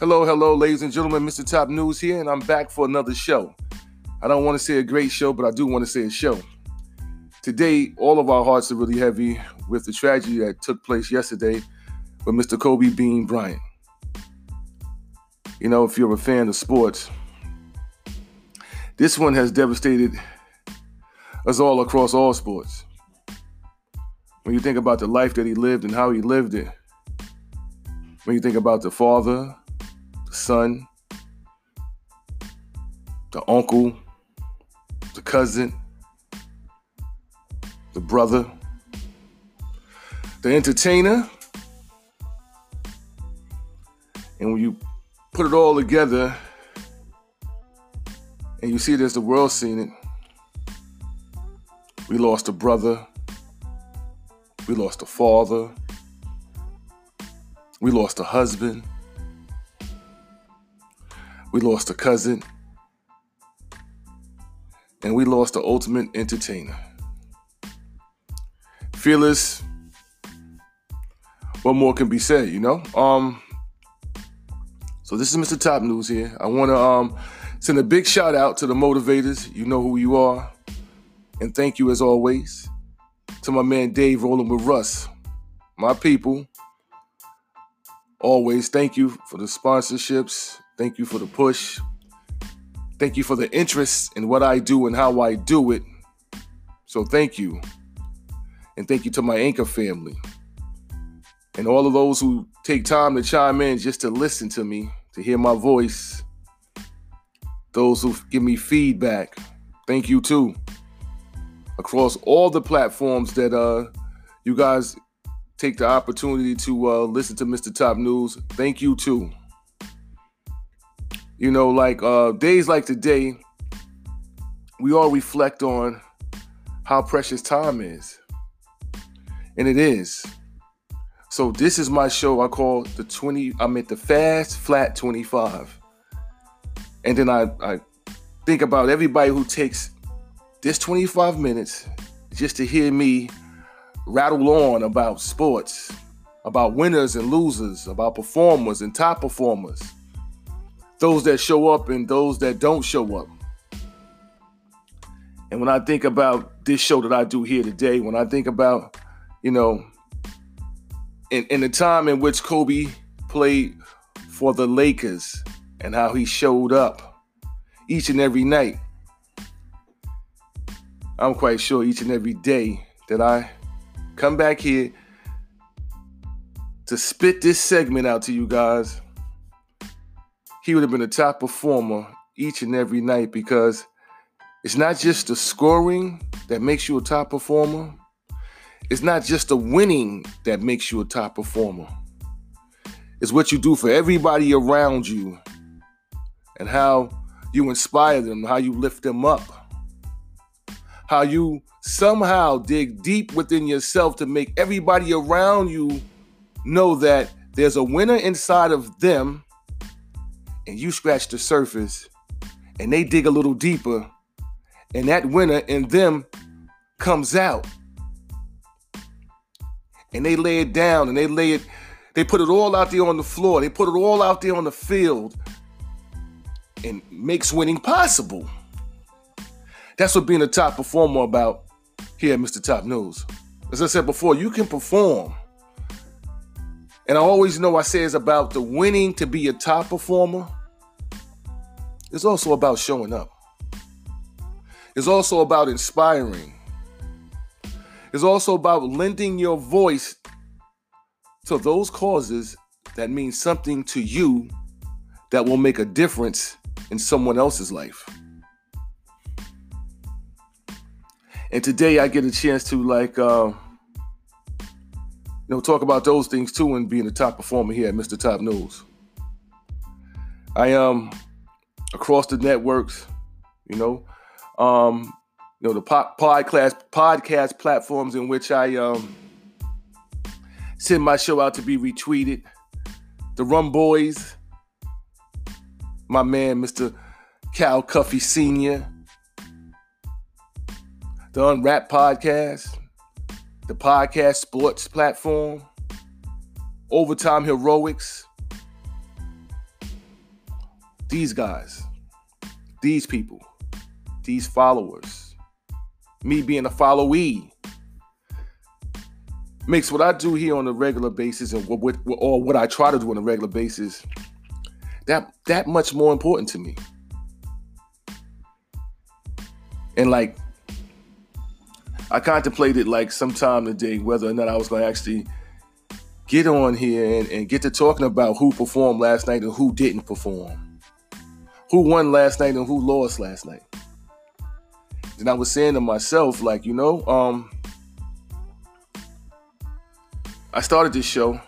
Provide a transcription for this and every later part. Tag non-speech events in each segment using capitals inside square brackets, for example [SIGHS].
Hello, hello, ladies and gentlemen. Mr. Top News here, and I'm back for another show. I don't want to say a great show, but I do want to say a show. Today, all of our hearts are really heavy with the tragedy that took place yesterday with Mr. Kobe Bean Bryant. You know, if you're a fan of sports, this one has devastated us all across all sports. When you think about the life that he lived and how he lived it, when you think about the father, the son, the uncle, the cousin, the brother, the entertainer. And when you put it all together and you see it as the world seen it, we lost a brother, we lost a father, we lost a husband, we lost a cousin, and we lost the ultimate entertainer. Fearless, what more can be said, you know? Um, so this is Mr. Top News here. I want to um, send a big shout out to the motivators. You know who you are. And thank you as always to my man Dave rolling with Russ. My people, always thank you for the sponsorships. Thank you for the push. Thank you for the interest in what I do and how I do it. So thank you. And thank you to my anchor family. And all of those who take time to chime in just to listen to me, to hear my voice. Those who give me feedback. Thank you too. Across all the platforms that uh you guys take the opportunity to uh, listen to Mr. Top News. Thank you too. You know, like uh, days like today, we all reflect on how precious time is. And it is. So this is my show I call the 20, I'm at the fast flat 25. And then I, I think about everybody who takes this 25 minutes just to hear me rattle on about sports, about winners and losers, about performers and top performers, those that show up and those that don't show up. And when I think about this show that I do here today, when I think about, you know, in, in the time in which Kobe played for the Lakers and how he showed up each and every night, I'm quite sure each and every day that I come back here to spit this segment out to you guys, he would have been a top performer each and every night because it's not just the scoring that makes you a top performer. It's not just the winning that makes you a top performer. It's what you do for everybody around you and how you inspire them, how you lift them up, how you somehow dig deep within yourself to make everybody around you know that there's a winner inside of them and you scratch the surface and they dig a little deeper and that winner in them comes out and they lay it down and they lay it they put it all out there on the floor they put it all out there on the field and makes winning possible that's what being a top performer about here at Mr. Top News. As I said before, you can perform. And I always know I say it's about the winning to be a top performer. It's also about showing up. It's also about inspiring. It's also about lending your voice to those causes that mean something to you that will make a difference in someone else's life. And today I get a chance to like uh, you know talk about those things too and being a top performer here at Mr. Top News. I am um, across the networks, you know, um, you know the po- podcast podcast platforms in which I um, send my show out to be retweeted. The Rum Boys, my man, Mr. Cal Cuffy Sr., the Unwrap Podcast, the Podcast Sports Platform, Overtime Heroics, these guys, these people, these followers, me being a followee, makes what I do here on a regular basis and what, what or what I try to do on a regular basis that that much more important to me. And like I contemplated like sometime today whether or not I was to actually get on here and, and get to talking about who performed last night and who didn't perform. Who won last night and who lost last night. And I was saying to myself, like, you know, um, I started this show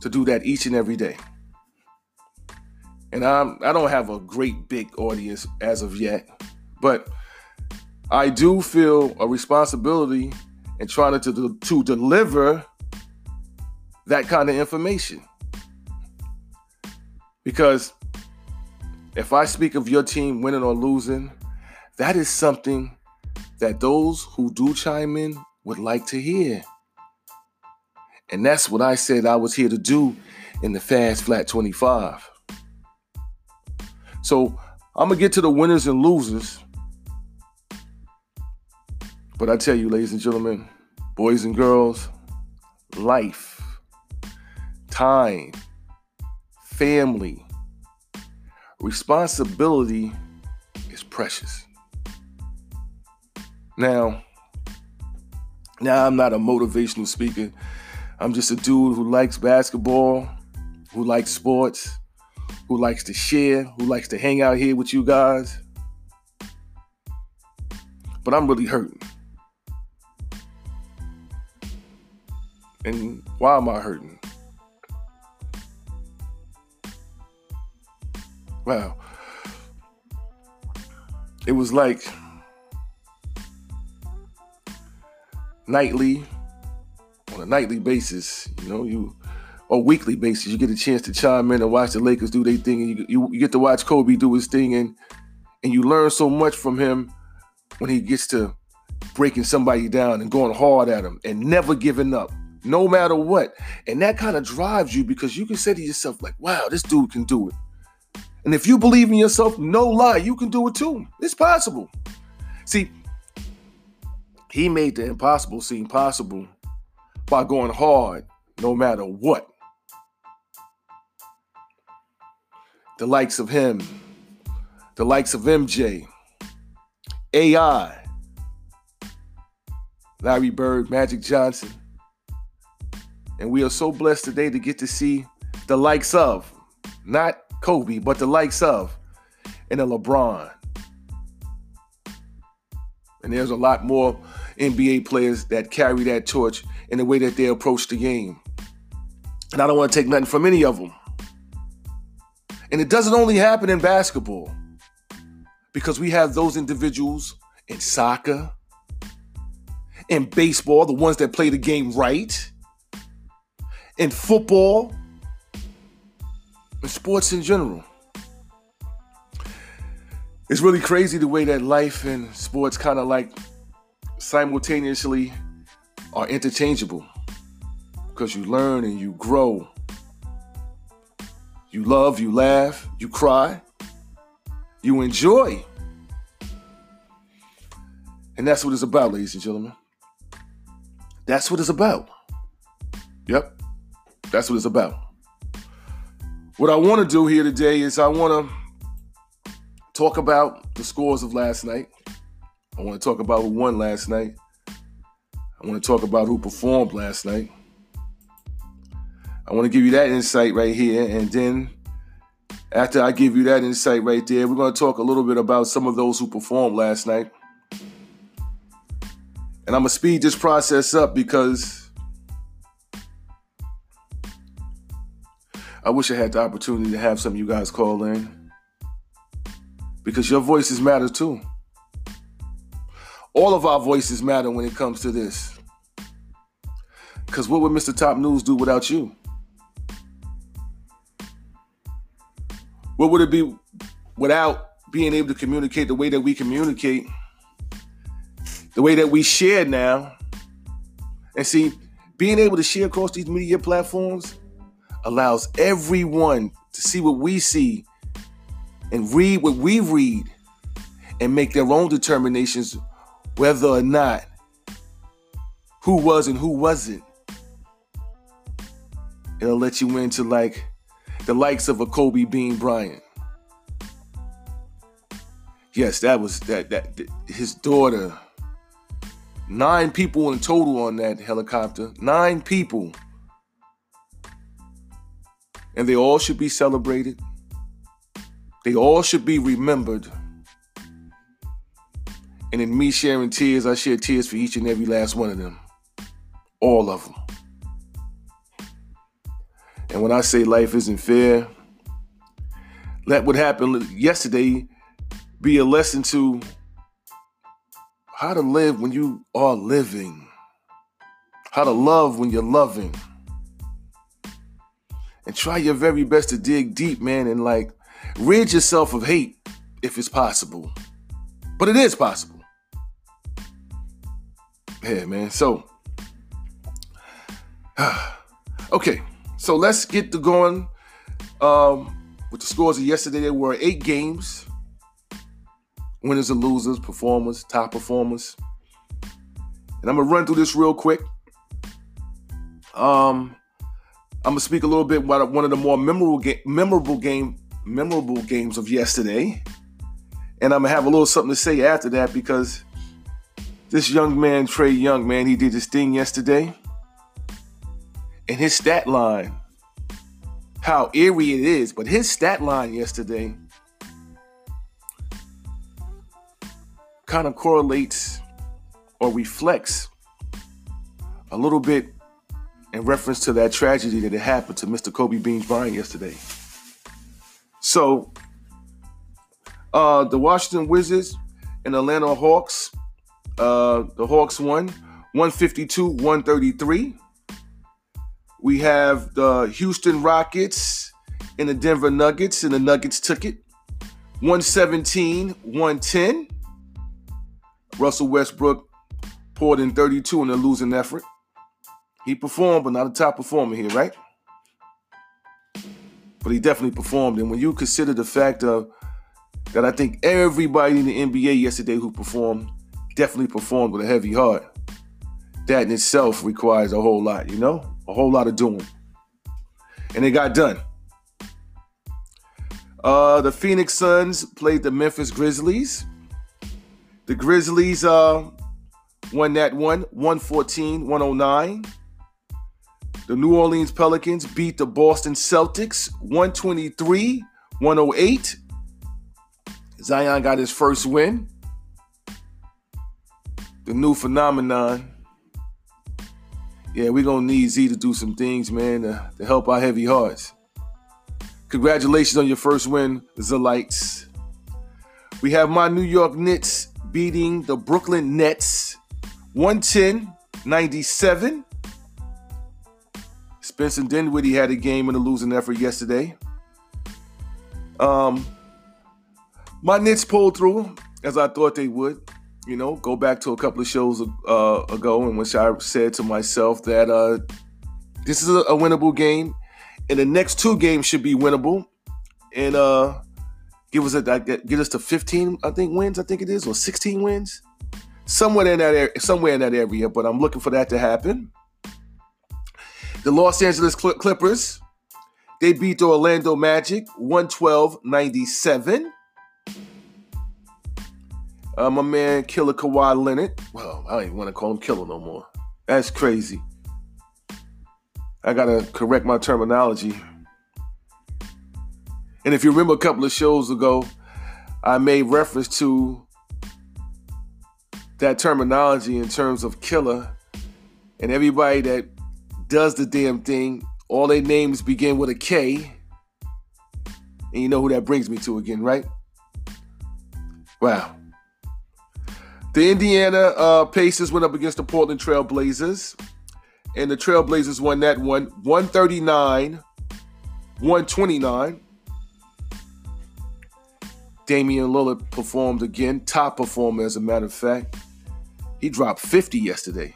to do that each and every day. And I'm I don't have a great big audience as of yet, but I do feel a responsibility in trying to, to deliver that kind of information. Because if I speak of your team winning or losing, that is something that those who do chime in would like to hear. And that's what I said I was here to do in the Fast Flat 25. So I'm going to get to the winners and losers. But I tell you, ladies and gentlemen, boys and girls, life, time, family, responsibility is precious. Now, now I'm not a motivational speaker. I'm just a dude who likes basketball, who likes sports, who likes to share, who likes to hang out here with you guys. But I'm really hurting. And why am I hurting? Wow. It was like nightly on a nightly basis, you know, you or weekly basis, you get a chance to chime in and watch the Lakers do their thing, and you, you, you get to watch Kobe do his thing, and and you learn so much from him when he gets to breaking somebody down and going hard at him and never giving up, no matter what. And that kind of drives you because you can say to yourself, like, wow, this dude can do it. And if you believe in yourself, no lie, you can do it too. It's possible. See, he made the impossible seem possible by going hard no matter what. The likes of him, the likes of MJ, AI, Larry Bird, Magic Johnson. And we are so blessed today to get to see the likes of, not Kobe, but the likes of, and a LeBron. And there's a lot more NBA players that carry that torch in the way that they approach the game. And I don't want to take nothing from any of them. And it doesn't only happen in basketball, because we have those individuals in soccer, in baseball, the ones that play the game right, in football, in sports in general. It's really crazy the way that life and sports kind of like simultaneously are interchangeable because you learn and you grow. You love, you laugh, you cry, you enjoy. And that's what it's about, ladies and gentlemen. That's what it's about. Yep, that's what it's about. What I want to do here today is I want to talk about the scores of last night. I want to talk about who won last night. I want to talk about who performed last night. I want to give you that insight right here. And then after I give you that insight right there, we're going to talk a little bit about some of those who performed last night. And I'm going to speed this process up because I wish I had the opportunity to have some of you guys call in. Because your voices matter too. All of our voices matter when it comes to this. Because what would Mr. Top News do without you? What would it be without being able to communicate the way that we communicate, the way that we share now? And see, being able to share across these media platforms allows everyone to see what we see and read what we read and make their own determinations whether or not who was and who wasn't. It'll let you into like the likes of a Kobe Bean Bryant. Yes, that was that that his daughter. Nine people in total on that helicopter. Nine people. And they all should be celebrated. They all should be remembered. And in me sharing tears, I share tears for each and every last one of them. All of them. And when I say life isn't fair, let what happened yesterday be a lesson to how to live when you are living, how to love when you're loving. And try your very best to dig deep, man, and like rid yourself of hate if it's possible. But it is possible. Yeah, man. So, [SIGHS] okay. So let's get to going um, with the scores of yesterday. There were eight games. Winners and losers, performers, top performers. And I'm gonna run through this real quick. Um, I'm gonna speak a little bit about one of the more memorable ga- memorable game memorable games of yesterday, and I'm gonna have a little something to say after that because this young man, Trae Young, man, he did his thing yesterday. And his stat line, how eerie it is, but his stat line yesterday kind of correlates or reflects a little bit in reference to that tragedy that had happened to Mr. Kobe Beans Bryant yesterday. So, uh, the Washington Wizards and Atlanta Hawks uh, the Hawks won 152 133. We have the Houston Rockets and the Denver Nuggets, and the Nuggets took it 117 110. Russell Westbrook poured in 32 in a losing effort. He performed, but not a top performer here, right? But he definitely performed. And when you consider the fact of that I think everybody in the NBA yesterday who performed definitely performed with a heavy heart. That in itself requires a whole lot, you know? A whole lot of doing. And it got done. Uh, the Phoenix Suns played the Memphis Grizzlies. The Grizzlies uh, won that one, 114 109. The New Orleans Pelicans beat the Boston Celtics 123 108. Zion got his first win the new phenomenon. Yeah, we're gonna need Z to do some things, man, to, to help our heavy hearts. Congratulations on your first win, Lights. We have my New York Knicks beating the Brooklyn Nets 110 97. Spencer Dinwiddie had a game in a losing effort yesterday. Um, my Knicks pulled through as I thought they would you know, go back to a couple of shows uh, ago in which I said to myself that uh, this is a, winnable game, and the next two games should be winnable, and uh, give us a get us to 15, I think wins, I think it is, or 16 wins, somewhere in that area, somewhere in that area. But I'm looking for that to happen. The Los Angeles Clippers, they beat the Orlando Magic 112-97. Uh, my man Killer Kawhi Leonard. Well, I don't even want to call him Killer no more. That's crazy. I gotta correct my terminology. And if you remember a couple of shows ago, I made reference to that terminology in terms of killer. And everybody that does the damn thing, all their names begin with a K. And you know who that brings me to again, right? Wow. The Indiana uh, Pacers went up against the Portland Trail Blazers, and the Trailblazers won that one 139 129. Damian Lillard performed again, top performer as a matter of fact. He dropped 50 yesterday.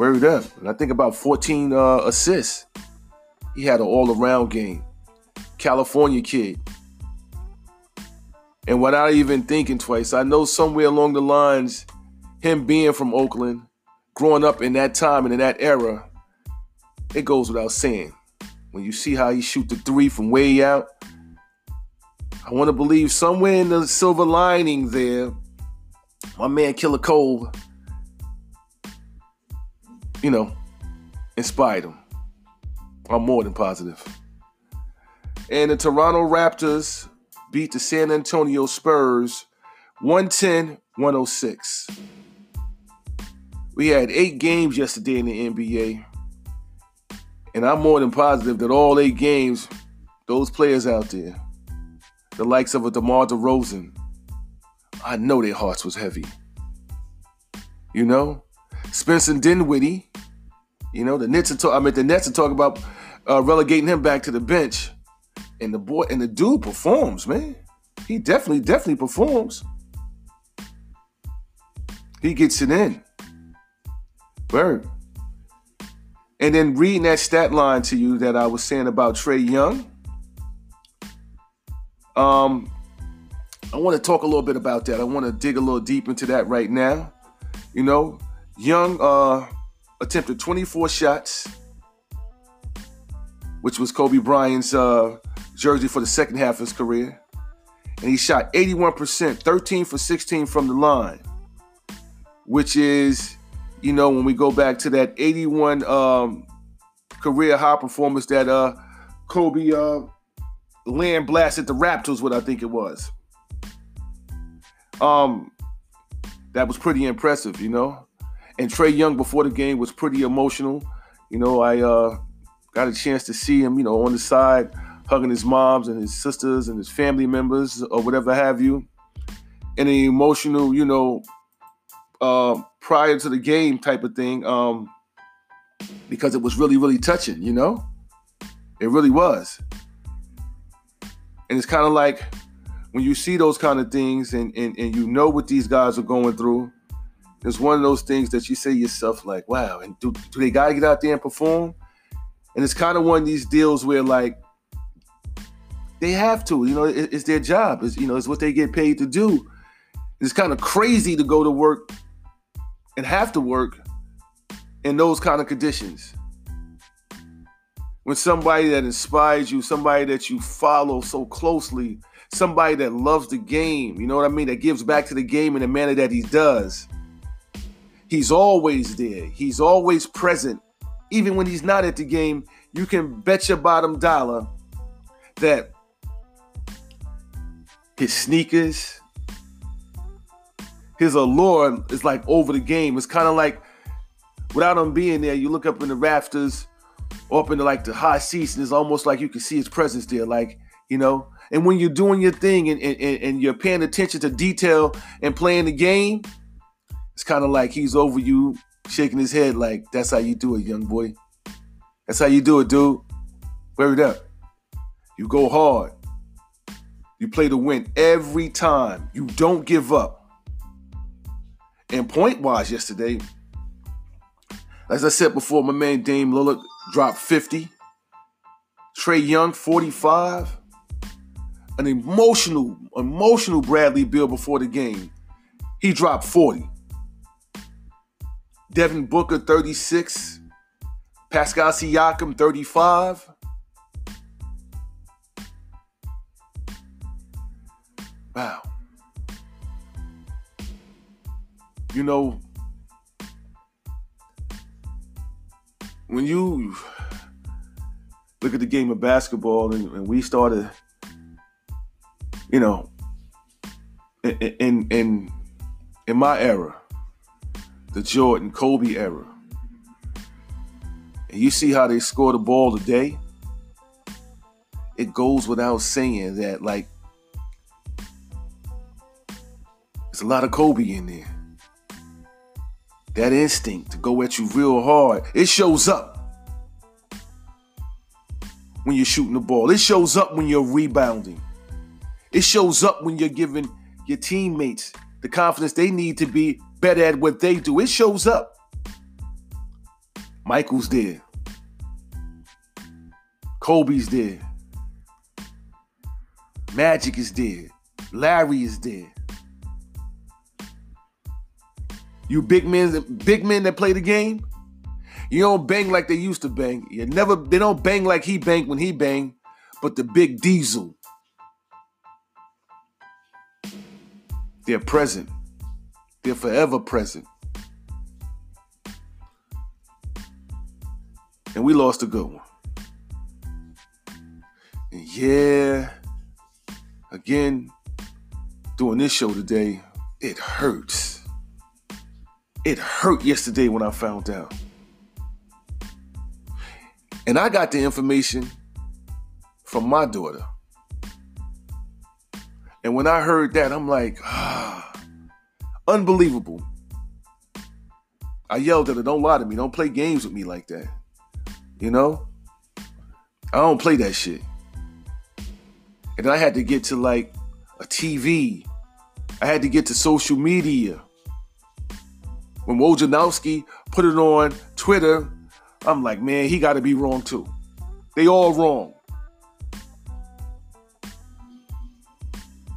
Word up. And I think about 14 uh, assists. He had an all around game. California kid. And without even thinking twice, I know somewhere along the lines, him being from Oakland, growing up in that time and in that era, it goes without saying. When you see how he shoot the three from way out, I want to believe somewhere in the silver lining there, my man Killer Cole, you know, inspired him. I'm more than positive. And the Toronto Raptors beat the San Antonio Spurs 110 106. We had eight games yesterday in the NBA. And I'm more than positive that all eight games, those players out there, the likes of a DeMar DeRozan, I know their hearts was heavy. You know? Spencer Dinwiddie, you know, the Nets are talk, I mean the Nets are talking about uh, relegating him back to the bench. And the boy and the dude performs, man. He definitely, definitely performs. He gets it in. Bird. And then reading that stat line to you that I was saying about Trae Young. Um, I want to talk a little bit about that. I want to dig a little deep into that right now. You know, Young uh, attempted 24 shots, which was Kobe Bryant's uh, jersey for the second half of his career. And he shot 81%, 13 for 16 from the line, which is you know, when we go back to that 81 um, career high performance that uh, Kobe uh, land blasted the Raptors with, I think it was. Um, that was pretty impressive, you know. And Trae Young before the game was pretty emotional. You know, I uh, got a chance to see him, you know, on the side hugging his moms and his sisters and his family members or whatever have you. And an emotional, you know, uh, prior to the game type of thing um, because it was really, really touching, you know? It really was. And it's kind of like when you see those kind of things and, and, and you know what these guys are going through, it's one of those things that you say to yourself, like, wow, and do, do they got to get out there and perform? And it's kind of one of these deals where, like, they have to, you know, it, it's their job. It's, you know, it's what they get paid to do. It's kind of crazy to go to work and have to work in those kind of conditions. When somebody that inspires you, somebody that you follow so closely, somebody that loves the game, you know what I mean, that gives back to the game in the manner that he does. He's always there. He's always present. Even when he's not at the game, you can bet your bottom dollar that his sneakers, his allure is like over the game. It's kind of like without him being there, you look up in the rafters, up into like the high seats, and it's almost like you can see his presence there. Like, you know, and when you're doing your thing and, and, and you're paying attention to detail and playing the game, it's kind of like he's over you, shaking his head like, that's how you do it, young boy. That's how you do it, dude. Word up. You go hard. You play to win every time. You don't give up. And point wise, yesterday, as I said before, my man Dame Lillard dropped 50. Trae Young, 45. An emotional, emotional Bradley Beal before the game. He dropped 40. Devin Booker, 36. Pascal Siakam, 35. Wow. you know, when you look at the game of basketball and, and we started, you know, in, in in in my era, the Jordan Kobe era, and you see how they score the ball today, it goes without saying that like there's a lot of Kobe in there that instinct to go at you real hard, it shows up when you're shooting the ball. It shows up when you're rebounding. It shows up when you're giving your teammates the confidence they need to be better at what they do. It shows up. Michael's there. Kobe's there. Magic is there. Larry is there. You big men, big men that play the game, you don't bang like they used to bang. You never, they don't bang like he banged when he banged, but the big diesel. They're present. They're forever present. And we lost a good one. And yeah, again, doing this show today, it hurts. It hurt yesterday when I found out. And I got the information from my daughter. And when I heard that, I'm like, [SIGHS] ah, unbelievable. I yelled at her, don't lie to me. Don't play games with me like that. You know? I don't play that shit. And I had to get to like a TV. I had to get to social media. When Wojnarowski put it on Twitter, I'm like, man, he got to be wrong too. They all wrong.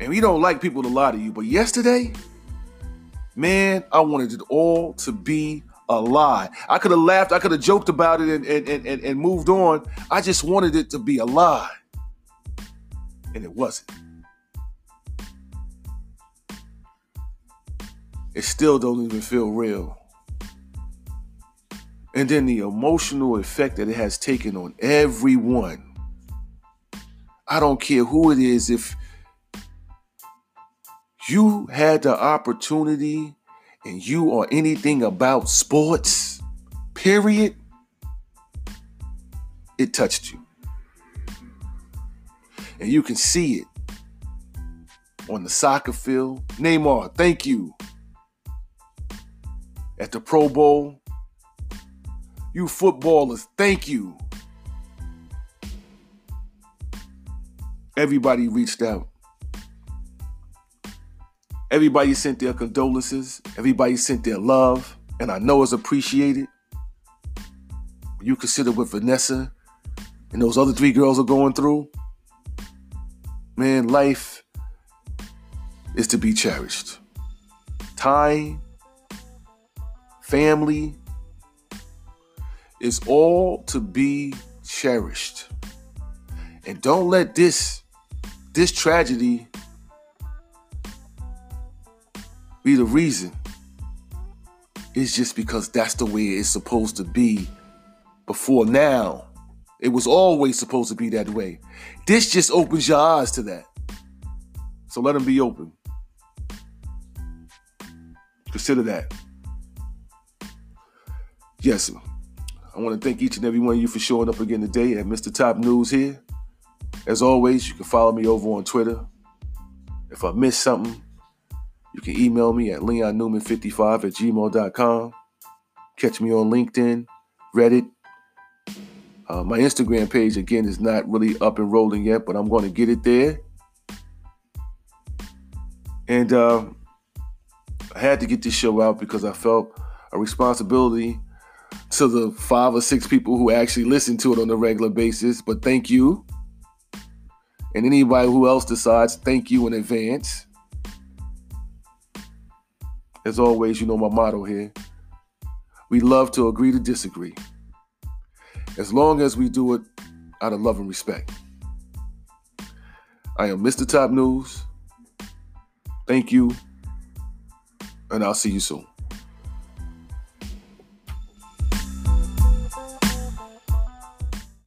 And we don't like people to lie to you. But yesterday, man, I wanted it all to be a lie. I could have laughed, I could have joked about it and, and, and, and moved on. I just wanted it to be a lie. And it wasn't. It still don't even feel real. And then the emotional effect that it has taken on everyone. I don't care who it is, if you had the opportunity and you are anything about sports, period, it touched you. And you can see it on the soccer field. Neymar, thank you. At the Pro Bowl, you footballers, thank you. Everybody reached out. Everybody sent their condolences. Everybody sent their love. And I know it's appreciated. You consider what Vanessa and those other three girls are going through. Man, life is to be cherished. Time, family is all to be cherished. And don't let this this tragedy be the reason. It's just because that's the way it's supposed to be before now. It was always supposed to be that way. This just opens your eyes to that. So let them be open. Consider that. Yes, I want to thank each and every one of you for showing up again today at Mr. Top News here. As always, you can follow me over on Twitter. If I missed something, you can email me at leonnewman55 at gmail.com. Catch me on LinkedIn, Reddit. Uh, my Instagram page, again, is not really up and rolling yet, but I'm going to get it there. And uh, I had to get this show out because I felt a responsibility to the five or six people who actually listen to it on a regular basis. But thank you. And anybody who else decides, thank you in advance. As always, you know my motto here. We love to agree to disagree. As long as we do it out of love and respect. I am Mr. Top News. Thank you. And I'll see you soon.